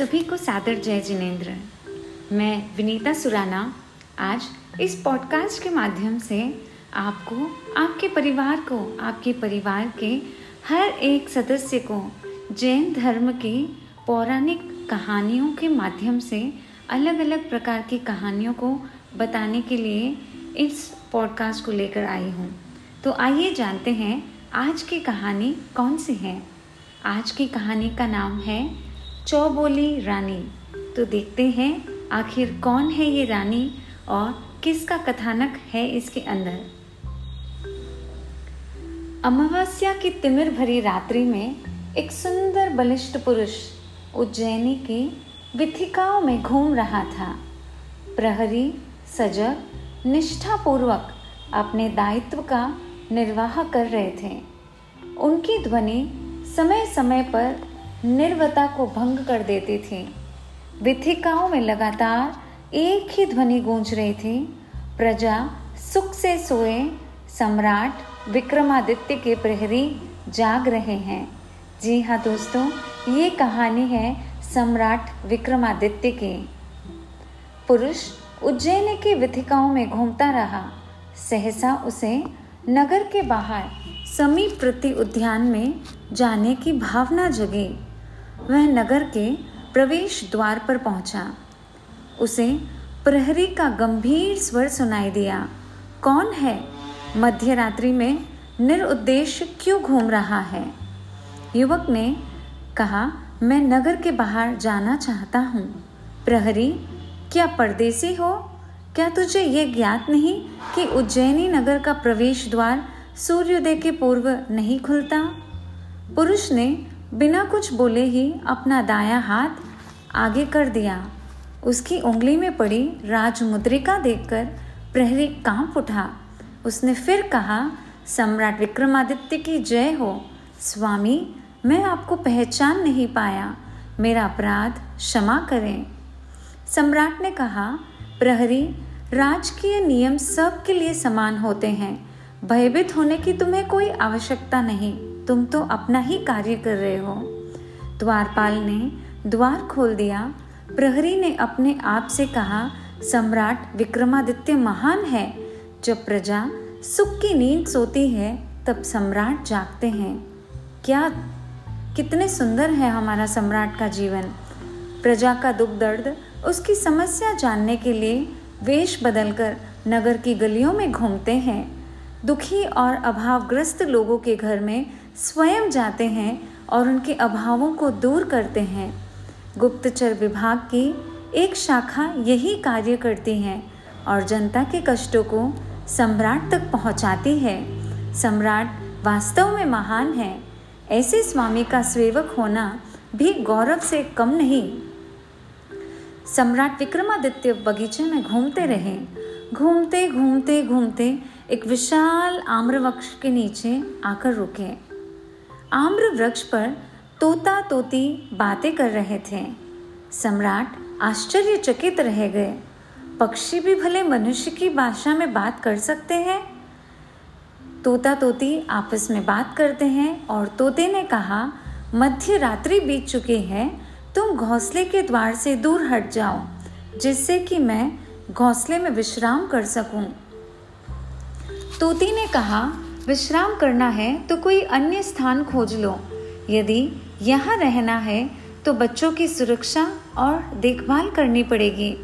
सभी को सादर जय जिनेन्द्र। मैं विनीता सुराना। आज इस पॉडकास्ट के माध्यम से आपको, आपके परिवार को, आपके परिवार के हर एक सदस्य को जैन धर्म के पौराणिक कहानियों के माध्यम से अलग अलग प्रकार की कहानियों को बताने के लिए इस पॉडकास्ट को लेकर आई हूँ। तो आइए जानते हैं, आज की कहानी कौन सी है? आज की कहानी का नाम है चौबोली रानी। तो देखते हैं आखिर कौन है ये रानी और किसका कथानक है इसके अंदर। अमावस्या की तिमिर भरी रात्रि में एक सुंदर बलिष्ठ पुरुष उज्जैनी की विथिकाओं में घूम रहा था। प्रहरी, सजग, निष्ठापूर्वक अपने दायित्व का निर्वाह कर रहे थे। उनकी ध्वनि समय समय पर निर्वता को भंग कर देती थी। विथिकाओं में लगातार एक ही ध्वनि गूंज रही थी। प्रजा सुख से सोए, सम्राट विक्रमादित्य के प्रहरी जाग रहे हैं। जी हाँ दोस्तों, ये कहानी है सम्राट विक्रमादित्य की। पुरुष उज्जैन की विथिकाओं में घूमता रहा। सहसा उसे नगर के बाहर समीप प्रति उद्यान में जाने की भावना जगी। वह नगर के प्रवेश द्वार पर पहुँचा। उसे प्रहरी का गंभीर स्वर सुनाई दिया, कौन है? मध्य रात्रि में निरुद्देश्य क्यों घूम रहा है? युवक ने कहा, मैं नगर के बाहर जाना चाहता हूँ। प्रहरी, क्या परदेसी हो? क्या तुझे ये ज्ञात नहीं कि उज्जैनी नगर का प्रवेश द्वार सूर्योदय के पूर्व नहीं खुलता? पुरुष ने बिना कुछ बोले ही अपना दाया हाथ आगे कर दिया। उसकी उंगली में पड़ी राजमुद्रिका देखकर प्रहरी काँप उठा। उसने फिर कहा, सम्राट विक्रमादित्य की जय हो। स्वामी, मैं आपको पहचान नहीं पाया। मेरा अपराध क्षमा करें। सम्राट ने कहा, प्रहरी, राजकीय नियम सबके लिए समान होते हैं। भयभीत होने की तुम्हें कोई आवश्यकता नहीं। तुम तो अपना ही कार्य कर रहे हो। द्वारपाल ने द्वार खोल दिया। प्रहरी ने अपने आप से कहा, सम्राट विक्रमादित्य महान है। जब प्रजा सुख की नींद सोती है, तब सम्राट जागते हैं। क्या कितने सुंदर है हमारा सम्राट का जीवन। प्रजा का दुख दर्द, उसकी समस्या जानने के लिए वेश बदलकर नगर की गलियों में घूमते हैं। दुखी और अभावग्रस्त लोगों के घर में स्वयं जाते हैं और उनके अभावों को दूर करते हैं। गुप्तचर विभाग की एक शाखा यही कार्य करती है और जनता के कष्टों को सम्राट तक पहुंचाती है। सम्राट वास्तव में महान है। ऐसे स्वामी का सेवक होना भी गौरव से कम नहीं। सम्राट विक्रमादित्य बगीचे में घूमते रहे घूमते घूमते घूमते एक विशाल आम्र वृक्ष के नीचे आकर रुके। आम्र वृक्ष पर तोता तोती बातें कर रहे थे। सम्राट आश्चर्यचकित रह गए। पक्षी भी भले मनुष्य की भाषा में बात कर सकते हैं। तोता तोती आपस में बात करते हैं और तोते ने कहा मध्य रात्रि बीत चुकी है, तुम घोंसले के द्वार से दूर हट जाओ, जिससे कि मैं घोंसले में विश्राम कर सकूँ। तोती ने कहा, विश्राम करना है तो कोई अन्य स्थान खोज लो। यदि यहाँ रहना है तो बच्चों की सुरक्षा और देखभाल करनी पड़ेगी।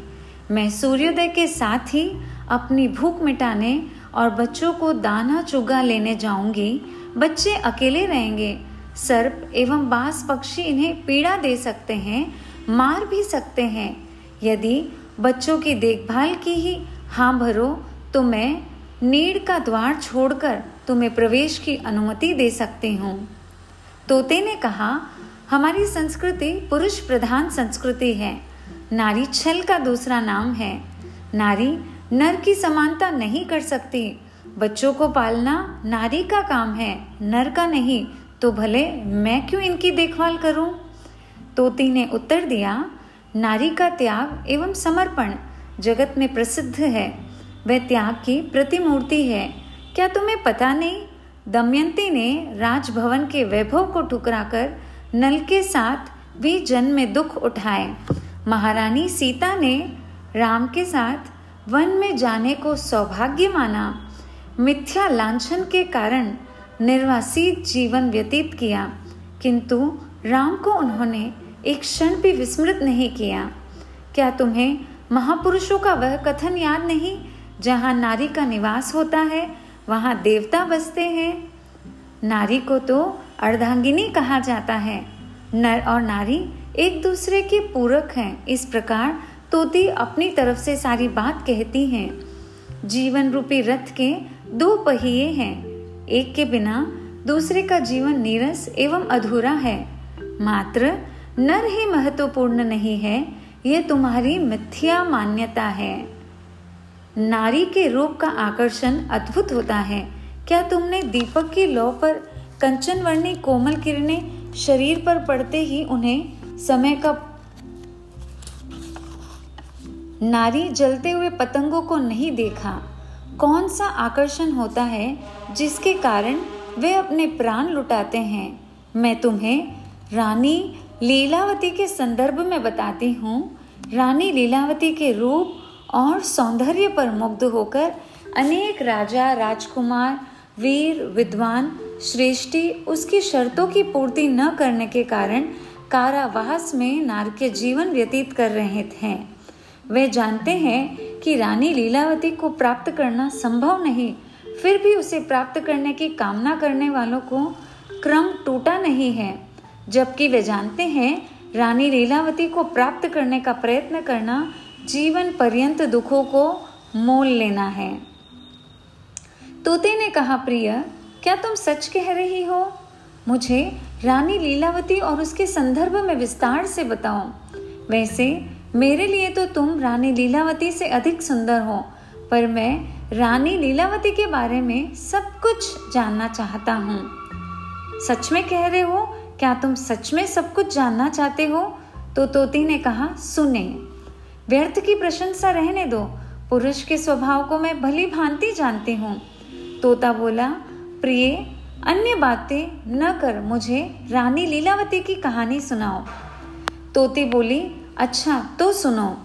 मैं सूर्योदय के साथ ही अपनी भूख मिटाने और बच्चों को दाना चुगा लेने जाऊँगी। बच्चे अकेले रहेंगे। सर्प एवं बास पक्षी इन्हें पीड़ा दे सकते हैं, मार भी सकते हैं। यदि बच्चों की देखभाल की ही। हाँ भरो तो मैं नीड़ का द्वार छोड़कर तुम्हें प्रवेश की अनुमति दे सकती हूँ। तोते ने कहा, हमारी संस्कृति पुरुष प्रधान संस्कृति है। नारी छल का दूसरा नाम है। नारी नर की समानता नहीं कर सकती। बच्चों को पालना नारी का काम है, नर का नहीं। तो भले मैं क्यों इनकी देखभाल करूँ? तोती ने उत्तर दिया नारी का त्याग एवं समर्पण जगत में प्रसिद्ध है। वह त्याग की प्रतिमूर्ति है। क्या तुम्हें पता नहीं? दमयंती ने राजभवन के वैभव को ठुकराकर नल के साथ भी जन्म में दुख उठाए। महारानी सीता ने राम के साथ वन में जाने को सौभाग्य माना। मिथ्या लांछन के कारण निर्वासित जीवन व्यतीत किया। किंतु राम को उन्होंने एक क्षण भी विस्मृत नहीं किया। क्या तुम्हें महापुरुषों का वह कथन याद नहीं? जहाँ नारी का निवास होता है, वहाँ देवता बसते हैं। नारी को तो अर्धांगिनी कहा जाता है। नर और नारी एक दूसरे के पूरक हैं। इस प्रकार तोती अपनी तरफ़ से सारी बात कहती हैं। जीवन रूपी रथ के दो पहिए हैं। एक के बिना दूसरे का जीवन नीरस एवं अधूरा है। मात्र नर ही महत्वपूर्ण नहीं है, यह तुम्हारी मिथ्या मान्यता है। नारी के रूप का आकर्षण अद्भुत होता है। क्या तुमने दीपक की लौ पर कंचन वर्णी कोमल किरणें शरीर पर पड़ते ही उन्हें समय का नारी जलते हुए पतंगों को नहीं देखा? कौन सा आकर्षण होता है जिसके कारण वे अपने प्राण लुटाते हैं? मैं तुम्हें रानी लीलावती के संदर्भ में बताती हूँ। रानी लीलावती के रूप और सौंदर्य पर मुग्ध होकर अनेक राजा, राजकुमार, वीर, विद्वान, श्रेष्ठी उसकी शर्तों की पूर्ति न करने के कारण कारावास में नार के जीवन व्यतीत कर रहे थे। वे जानते हैं कि रानी लीलावती को प्राप्त करना संभव नहीं, फिर भी उसे प्राप्त करने की कामना करने वालों को क्रम टूटा नहीं है। जबकि वे जानते हैं, रानी लीलावती को प्राप्त करने का प्रयत्न करना जीवन पर्यंत दुखों को मोल लेना है। तोते ने कहा, प्रिय, क्या तुम सच कह रही हो? मुझे रानी लीलावती और उसके संदर्भ में विस्तार से बताओ। वैसे, मेरे लिए तो तुम रानी लीलावती से अधिक सुंदर हो, पर मैं रानी लीलावती के बारे में सब कुछ जानना चाहता हूँ। सच में कह रहे हो? क्या तुम सच में सब कुछ जानना चाहते हो? तो तोती ने कहा, सुने। व्यर्थ की प्रशंसा रहने दो। पुरुष के स्वभाव को मैं भली भांति जानती हूँ। तोता बोला, प्रिय, अन्य बातें न कर मुझे रानी लीलावती की कहानी सुनाओ। तोती बोली अच्छा तो सुनो।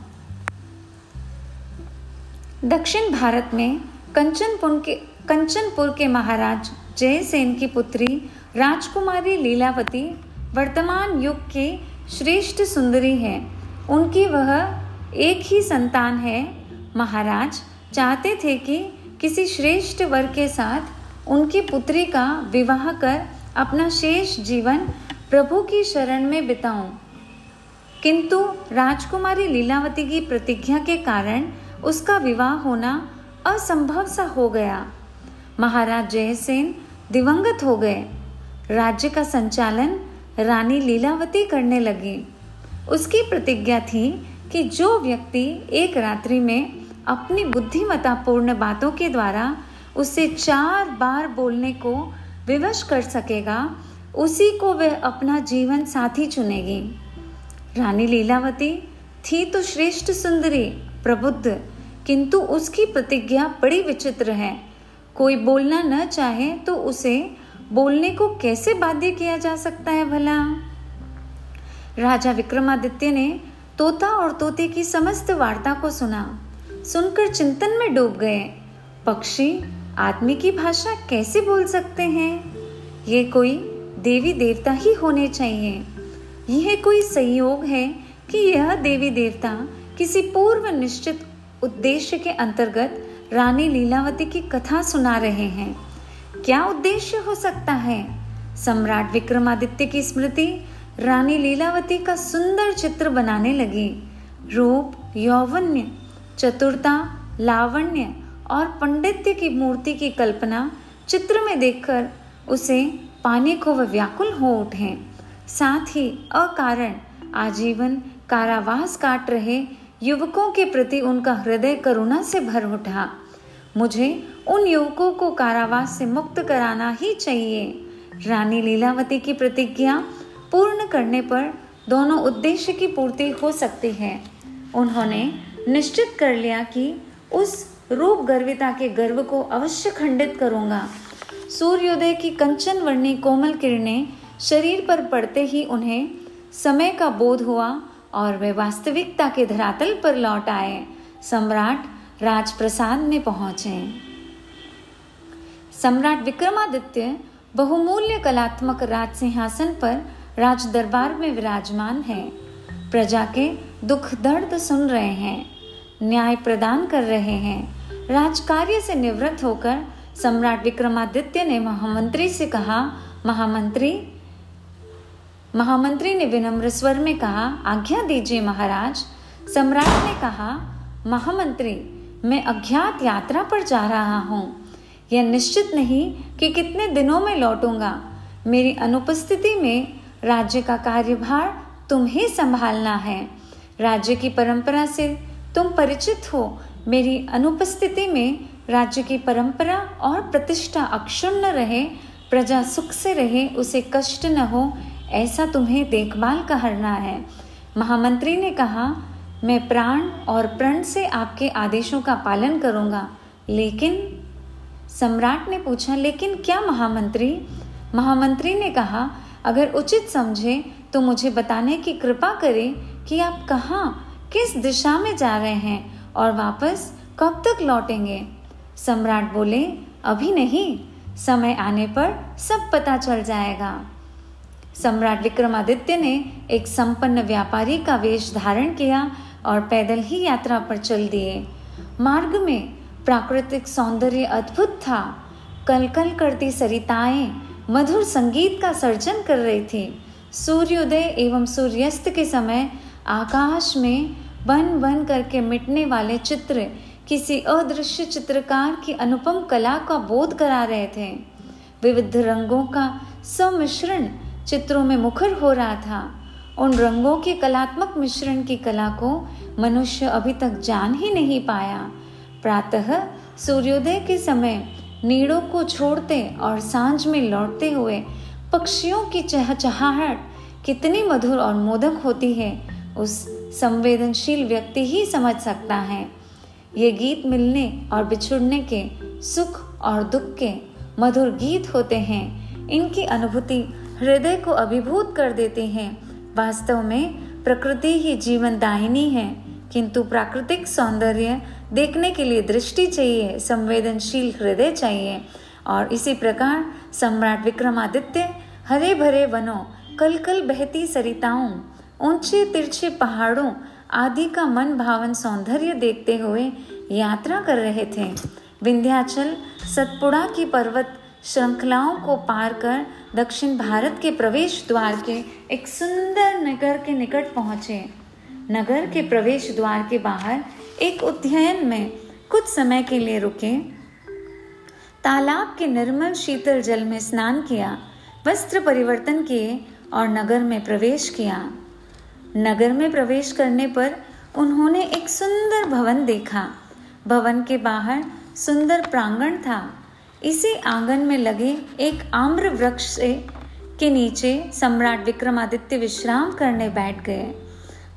दक्षिण भारत में कंचनपुर के कंचनपुर के महाराज जयसेन की पुत्री राजकुमारी लीलावती वर्तमान युग के श्रेष्ठ सुंदरी है। उनकी वह एक ही संतान है। महाराज चाहते थे कि किसी श्रेष्ठ वर के साथ उनकी पुत्री का विवाह कर अपना शेष जीवन प्रभु की शरण में बिताऊं। किंतु राजकुमारी लीलावती की प्रतिज्ञा के कारण उसका विवाह होना असंभव सा हो गया। महाराज जयसेन दिवंगत हो गए। राज्य का संचालन रानी लीलावती करने लगी। उसकी प्रतिज्ञा थी कि जो व्यक्ति एक रात्रि में अपनी बुद्धिमतापूर्ण बातों के द्वारा उसे चार बार बोलने को विवश कर सकेगा, उसी को वह अपना जीवन साथी चुनेगी। रानी लीलावती थी तो श्रेष्ठ सुंदरी, प्रबुद्ध, किंतु उसकी प्रतिज्ञा बड़ी विचित्र है। कोई बोलना न चाहे तो उसे बोलने को कैसे बाध्य किया जा सकता है भला? राजा विक्रमादित्य ने तोता और तोते की समस्त वार्ता को सुना। सुनकर चिंतन में डूब गए। पक्षी आदमी की भाषा कैसे बोल सकते हैं? ये कोई देवी देवता ही होने चाहिए। यह कोई संयोग है कि यह देवी देवता किसी पूर्व निश्चित उद्देश्य के अंतर्गत रानी लीलावती की कथा सुना रहे हैं। क्या उद्देश्य हो सकता है? सम्राट विक्रमादित्य की स्मृति रानी लीलावती का सुंदर चित्र बनाने लगी। रूप, यौवन्य, चतुरता, लावण्य और पंडित्य की मूर्ति की कल्पना चित्र में देखकर उसे पाने को वह व्याकुल हो उठे। साथ ही अकारण आजीवन कारावास काट रहे युवकों के प्रति उनका हृदय करुणा से भर उठा। मुझे उन युवकों को कारावास से मुक्त कराना ही चाहिए। रानी लीलावती की प्रतिज्ञा पूर्ण करने पर दोनों उद्देश्य की पूर्ति हो सकती है। उन्होंने निश्चित कर लिया कि उस रूप गर्विता के गर्व को अवश्य खंडित करूँगा। सूर्योदय की कंचन वर्णी कोमल किरणें शरीर पर पड़ते ही उन्हें समय का बोध हुआ और वे वास्तविकता के धरातल पर लौट आए। सम्राट राजप्रसाद में पहुँचे। सम्राट विक्रमादित्य बहुमूल्य कलात्मक राज सिंहासन पर राज दरबार में विराजमान है। प्रजा के दुख दर्द सुन रहे हैं, न्याय प्रदान कर रहे हैं। राजकार्य से निवृत्त होकर सम्राट विक्रमादित्य ने महामंत्री से कहा, महामंत्री महामंत्री ने विनम्र स्वर में कहा, आज्ञा दीजिए महाराज। सम्राट ने कहा, महामंत्री, मैं अज्ञात यात्रा पर जा रहा हूँ। यह निश्चित नहीं कि कितने दिनों में लौटूँगा। मेरी अनुपस्थिति में राज्य का कार्यभार तुम्हें संभालना है। राज्य की परंपरा से तुम परिचित हो। मेरी अनुपस्थिति में राज्य की परंपरा और प्रतिष्ठा अक्षुण्ण रहे, प्रजा सुख से रहे, उसे कष्ट न हो, ऐसा तुम्हें देखभाल करना है। महामंत्री ने कहा, मैं प्राण और प्रण से आपके आदेशों का पालन करूँगा, लेकिन सम्राट ने पूछा, लेकिन क्या महामंत्री? महामंत्री ने कहा, अगर उचित समझे तो मुझे बताने की कृपा करें कि आप कहाँ, किस दिशा में जा रहे हैं और वापस कब तक लौटेंगे? सम्राट बोले, अभी नहीं, समय आने पर सब पता चल जाएगा। सम्राट विक्रमादित्य ने एक संपन्न व्यापारी का वेश धारण किया और पैदल ही यात्रा पर चल दिए। मार्ग में प्राकृतिक सौंदर्य अद्भुत था। कल कल करती सरिताएँ मधुर संगीत का सर्जन कर रही थी। सूर्योदय एवं सूर्यास्त के समय आकाश में बन बन करके मिटने वाले चित्र किसी अदृश्य चित्रकार की अनुपम कला का बोध करा रहे थे। विविध रंगों का सम्मिश्रण चित्रों में मुखर हो रहा था। उन रंगों के कलात्मक मिश्रण की कला को मनुष्य अभी तक जान ही नहीं पाया। प्रातः सूर्योदय के समय नीड़ों को छोड़ते और साँझ में लौटते हुए पक्षियों की चहचहाहट कितनी मधुर और मोदक होती है, उस संवेदनशील व्यक्ति ही समझ सकता है। ये गीत मिलने और बिछुड़ने के सुख और दुख के मधुर गीत होते हैं। इनकी अनुभूति हृदय को अभिभूत कर देते हैं। वास्तव में प्रकृति ही जीवन दाहिनी है, किंतु प्राकृतिक सौंदर्य देखने के लिए दृष्टि चाहिए, संवेदनशील हृदय चाहिए। और इसी प्रकार सम्राट विक्रमादित्य हरे भरे वनों कल कल बहती सरिताओं, ऊँचे तिरछे पहाड़ों आदि का मन भावन सौंदर्य देखते हुए यात्रा कर रहे थे। विंध्याचल, सतपुड़ा की पर्वत श्रृंखलाओं को पार कर दक्षिण भारत के प्रवेश द्वार के एक सुंदर नगर के निकट पहुँचे। नगर के प्रवेश द्वार के बाहर एक उद्यान में कुछ समय के लिए रुके। तालाब के निर्मल शीतल जल में स्नान किया, वस्त्र परिवर्तन किए और नगर में प्रवेश किया। नगर में प्रवेश करने पर उन्होंने एक सुंदर भवन देखा। भवन के बाहर सुंदर प्रांगण था। इसी आँगन में लगे एक आम्र वृक्ष से के नीचे सम्राट विक्रमादित्य विश्राम करने बैठ गए।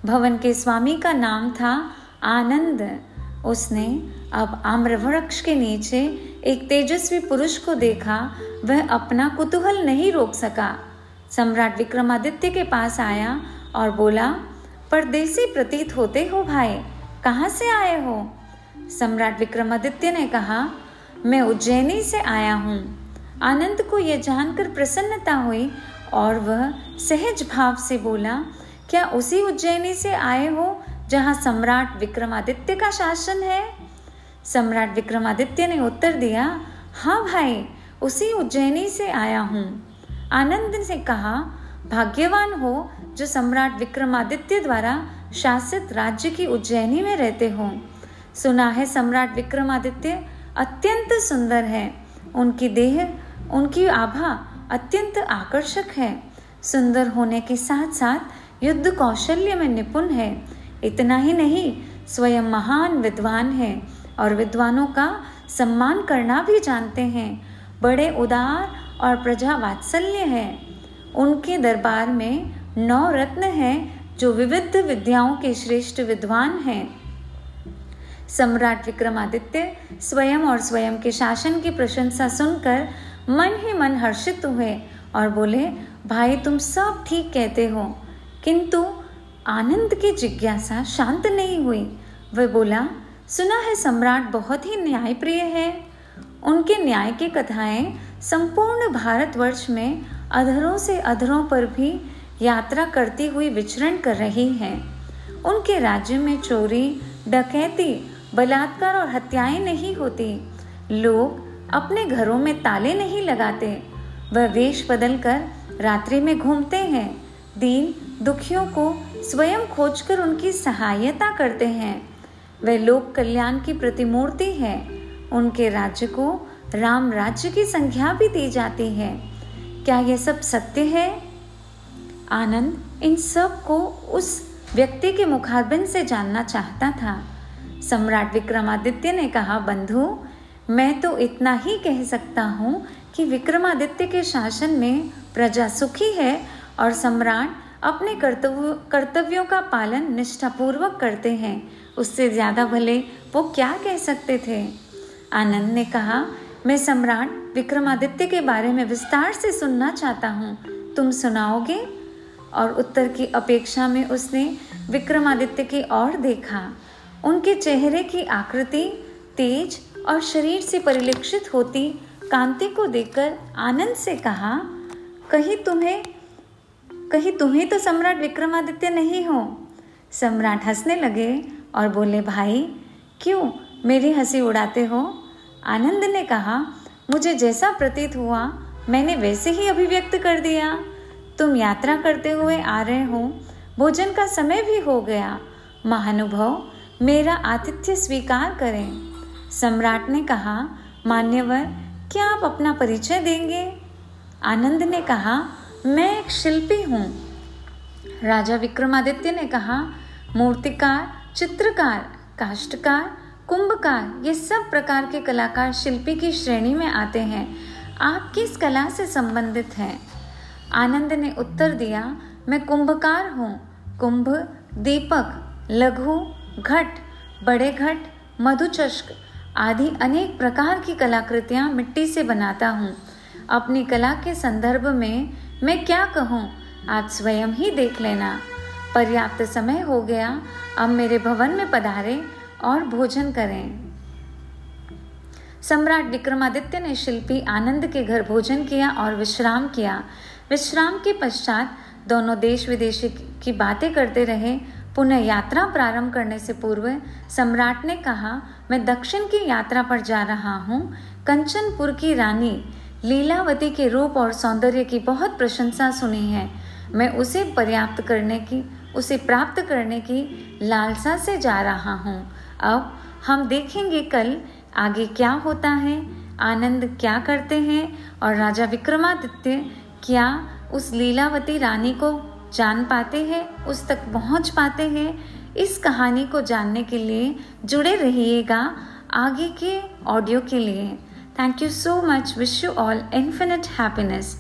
भवन के स्वामी का नाम था आनंद। उसने अब आम्र वृक्ष के नीचे एक तेजस्वी पुरुष को देखा, वह अपना कुतूहल नहीं रोक सका। सम्राट विक्रमादित्य के पास आया और बोला, परदेसी प्रतीत होते हो भाई, कहाँ से आए हो? सम्राट विक्रमादित्य ने कहा, मैं उज्जैनी से आया हूँ। आनंद को यह जानकर प्रसन्नता हुई और वह सहज भाव से बोला, क्या उसी उज्जैनी से आए हो जहाँ सम्राट विक्रमादित्य का शासन है। सम्राट विक्रमादित्य ने उत्तर दिया हाँ भाई, उसी उज्जैनी से आया हूँ। आनंद ने कहा, भाग्यवान हो जो सम्राट विक्रमादित्य द्वारा शासित राज्य की उज्जैनी में रहते हो। सुना है सम्राट विक्रमादित्य अत्यंत सुंदर है। उनकी देह, उनकी आभा अत्यंत आकर्षक है। सुंदर होने के साथ साथ युद्ध कौशल्य में निपुण है। इतना ही नहीं, स्वयं महान विद्वान है और विद्वानों का सम्मान करना भी जानते हैं। बड़े उदार और प्रजा वात्सल्य है। उनके दरबार में नौ रत्न हैं जो विविध विद्याओं के श्रेष्ठ विद्वान हैं। सम्राट विक्रमादित्य स्वयं और स्वयं के शासन की प्रशंसा सुनकर मन ही मन हर्षित हुए और बोले, भाई, तुम सब ठीक कहते हो, किंतु आनंद की जिज्ञासा शांत नहीं हुई। वह बोला, सुना है सम्राट, बहुत ही न्यायप्रिय है। उनके न्याय की कथाएँ संपूर्ण भारतवर्ष में अधरों से अधरों पर भी यात्रा करती हुई विचरण कर रही हैं। उनके राज्य में चोरी, डकैती, बलात्कार और हत्याएँ नहीं होती। लोग अपने घरों में ताले नहीं लगाते। वह वेश बदलकर रात्रि में घूमते हैं। दीन दुखियों को स्वयं खोजकर उनकी सहायता करते हैं। वह लोक कल्याण की प्रतिमूर्ति है। उनके राज्य को राम राज्य की संख्या भी दी जाती है। क्या यह सब सत्य है? आनंद इन सबको उस व्यक्ति के मुखारबिन से जानना चाहता था। सम्राट विक्रमादित्य ने कहा, बंधु, मैं तो इतना ही कह सकता हूँ कि विक्रमादित्य के शासन में प्रजा सुखी है और सम्राट अपने कर्तव्य, कर्तव्यों का पालन निष्ठापूर्वक करते हैं। उससे ज़्यादा भले वो क्या कह सकते थे? आनंद ने कहा, मैं सम्राट विक्रमादित्य के बारे में विस्तार से सुनना चाहता हूँ। तुम सुनाओगे? और उत्तर की अपेक्षा में उसने विक्रमादित्य की ओर देखा। उनके चेहरे की आकृति तेज और शरीर से परिलक्षित होती। कांति को देखकर आनंद से कहा, कहीं तुम्हें कहीं तुम्हें तो सम्राट विक्रमादित्य नहीं हो। सम्राट हंसने लगे और बोले, भाई, क्यों मेरी हँसी उड़ाते हो? आनंद ने कहा, मुझे जैसा प्रतीत हुआ, मैंने वैसे ही अभिव्यक्त कर दिया। तुम यात्रा करते हुए आ रहे हो, भोजन का समय भी हो गया। महानुभव, मेरा आतिथ्य स्वीकार करें। सम्राट ने कहा, मान्यवर, क्या आप अपना परिचय देंगे? आनंद ने कहा मैं एक शिल्पी हूँ। राजा विक्रमादित्य ने कहा, मूर्तिकार, चित्रकार काष्टकार कुंभकार, ये सब प्रकार के कलाकार शिल्पी की श्रेणी में आते हैं। आप किस कला से संबंधित हैं? आनंद ने उत्तर दिया, मैं कुंभकार हूँ। कुंभ, दीपक, लघु, घट, बड़े घट मधुचष्क आदि अनेक प्रकार की कलाकृतियाँ मिट्टी से बनाता हूँ। अपनी कला के संदर्भ में मैं क्या कहूँ? आप स्वयं ही देख लेना। पर्याप्त समय हो गया। अब मेरे भवन में पधारे और भोजन करें। सम्राट विक्रमादित्य ने शिल्पी आनंद के घर भोजन किया और विश्राम किया। विश्राम के पश्चात दोनों देश विदेश की बातें करते रहे। पुनः यात्रा प्रारंभ करने से पूर्व सम्राट ने कहा, मैं दक्षिण की यात्रा पर जा रहा हूँ। कंचनपुर की रानी लीलावती के रूप और सौंदर्य की बहुत प्रशंसा सुनी है। मैं उसे पर्याप्त करने की, उसे प्राप्त करने की लालसा से जा रहा हूँ। अब हम देखेंगे कल आगे क्या होता है, आनंद क्या करते हैं और राजा विक्रमादित्य क्या उस लीलावती रानी को जान पाते हैं, उस तक पहुँच पाते हैं, इस कहानी को जानने के लिए जुड़े रहिएगा आगे के ऑडियो के लिए। Thank you so much. Wish you all infinite happiness.